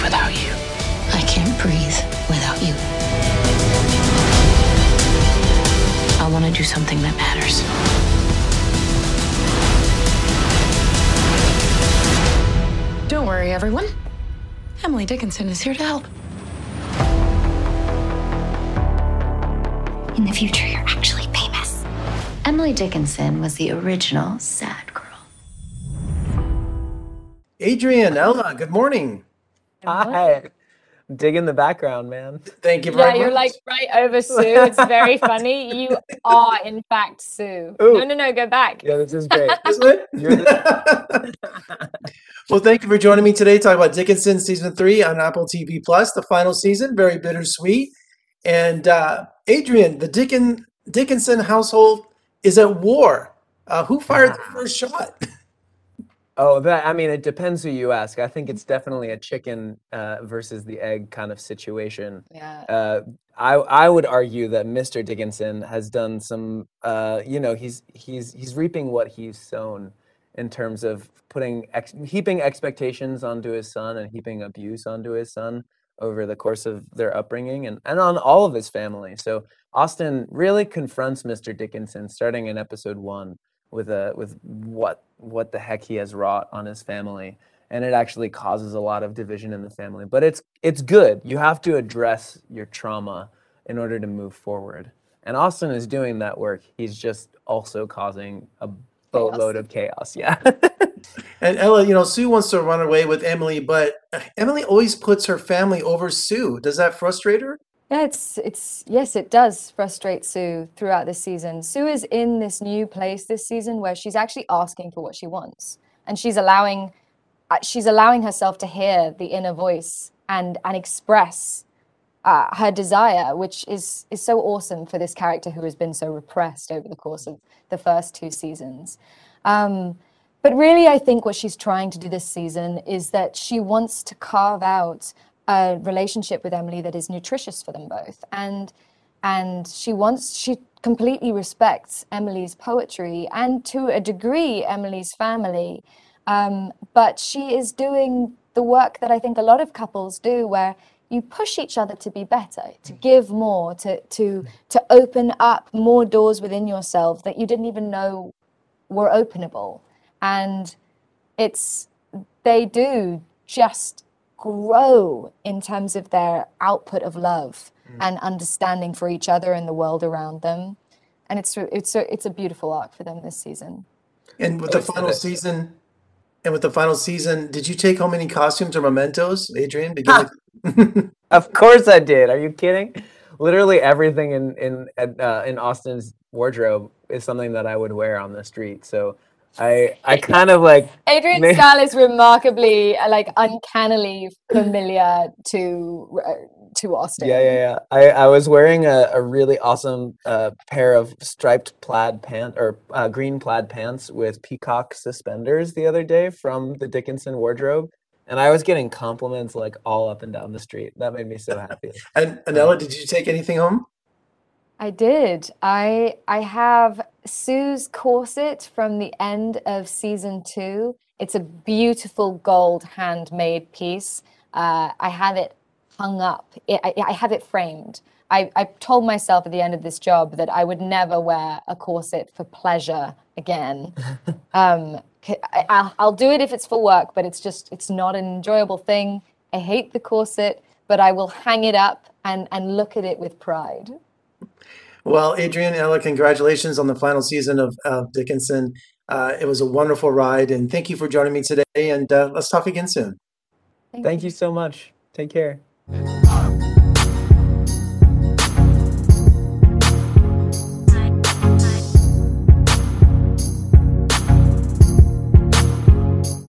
live without you. I can't breathe without you. I want to do something that matters. Don't worry, everyone. Emily Dickinson is here to help. In the future, you're actually famous. Emily Dickinson was the original sad girl. Adrian, Ella, good morning. Hi. Digging in the background, man. Thank you very Yeah, much. you're like right over Sue. It's very funny. You are, in fact, Sue. Ooh. No, no, no, go back. Yeah, this is great. Isn't it? You're well, thank you for joining me today. Talk about Dickinson season three on Apple TV Plus, the final season. Very bittersweet. And uh, Adrian, the Dickin Dickinson household is at war. Uh, who fired the first shot? Oh, that I mean, it depends who you ask. I think it's definitely a chicken uh, versus the egg kind of situation. Yeah. Uh, I I would argue that Mr. Dickinson has done some. Uh, you know, he's he's he's reaping what he's sown in terms of putting ex- heaping expectations onto his son and heaping abuse onto his son over the course of their upbringing and, and on all of his family. So Austin really confronts Mr. Dickinson starting in episode one with a with what what the heck he has wrought on his family. And it actually causes a lot of division in the family. But it's it's good. You have to address your trauma in order to move forward. And austin is doing that work. He's just also causing a boatload of chaos. Yeah. And Ella, you know, Sue wants to run away with Emily, but Emily always puts her family over Sue. Does that frustrate her? Yeah, it's it's yes, it does frustrate Sue throughout this season. Sue is in this new place this season where she's actually asking for what she wants, and she's allowing uh, she's allowing herself to hear the inner voice and and express uh, her desire, which is is so awesome for this character who has been so repressed over the course of the first two seasons. Um, but really, I think what she's trying to do this season is that she wants to carve out a relationship with Emily that is nutritious for them both, and and she wants she completely respects Emily's poetry and to a degree Emily's family, um, but she is doing the work that I think a lot of couples do, where you push each other to be better, to give more, to to to open up more doors within yourself that you didn't even know were openable. And it's they do just grow in terms of their output of love and understanding for each other and the world around them and it's a- it's a, it's a beautiful arc for them this season And with the final season, and with the final season, did you take home any costumes or mementos, Adrian? Begin with- Of course I did. Are you kidding? Literally everything in in uh, in Austin's wardrobe is something that I would wear on the street. So I I kind of like adrian's May- style is remarkably like uncannily familiar to uh, to austin yeah yeah yeah. I I was wearing a, a really awesome uh, pair of striped plaid pants or uh, green plaid pants with peacock suspenders the other day from the Dickinson wardrobe. And I was getting compliments like all up and down the street. That made me so happy. and, and Ella, did you take anything home? I did. I I have Sue's corset from the end of season two. It's a beautiful gold handmade piece. Uh, I have it hung up. I, I I have it framed. I, I told myself at the end of this job that I would never wear a corset for pleasure again. um, I, I'll, I'll do it if it's for work, but it's just it's not an enjoyable thing. I hate the corset, but I will hang it up and and look at it with pride. Well, Adrian, Ella, congratulations on the final season of uh, Dickinson. Uh, it was a wonderful ride, and thank you for joining me today. And uh, let's talk again soon. Thank you so much. Take care.